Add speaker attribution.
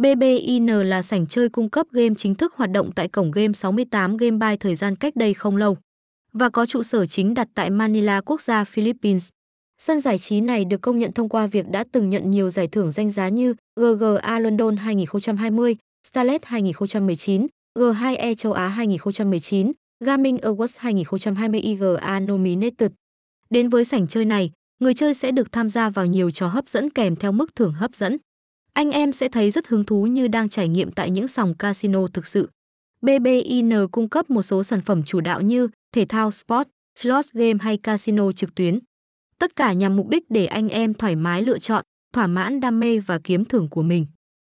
Speaker 1: BBIN là sảnh chơi cung cấp game chính thức hoạt động tại cổng game 68 Game Buy thời gian cách đây không lâu và có trụ sở chính đặt tại Manila, quốc gia Philippines. Sân giải trí này được công nhận thông qua việc đã từng nhận nhiều giải thưởng danh giá như GGA London 2020, Starlet 2019, G2E châu Á 2019, Gaming Awards 2020 IGA Nominated. Đến với sảnh chơi này, người chơi sẽ được tham gia vào nhiều trò hấp dẫn kèm theo mức thưởng hấp dẫn. Anh em sẽ thấy rất hứng thú như đang trải nghiệm tại những sòng casino thực sự. BBIN cung cấp một số sản phẩm chủ đạo như thể thao sport, slot game hay casino trực tuyến. Tất cả nhằm mục đích để anh em thoải mái lựa chọn, thỏa mãn đam mê và kiếm thưởng của mình.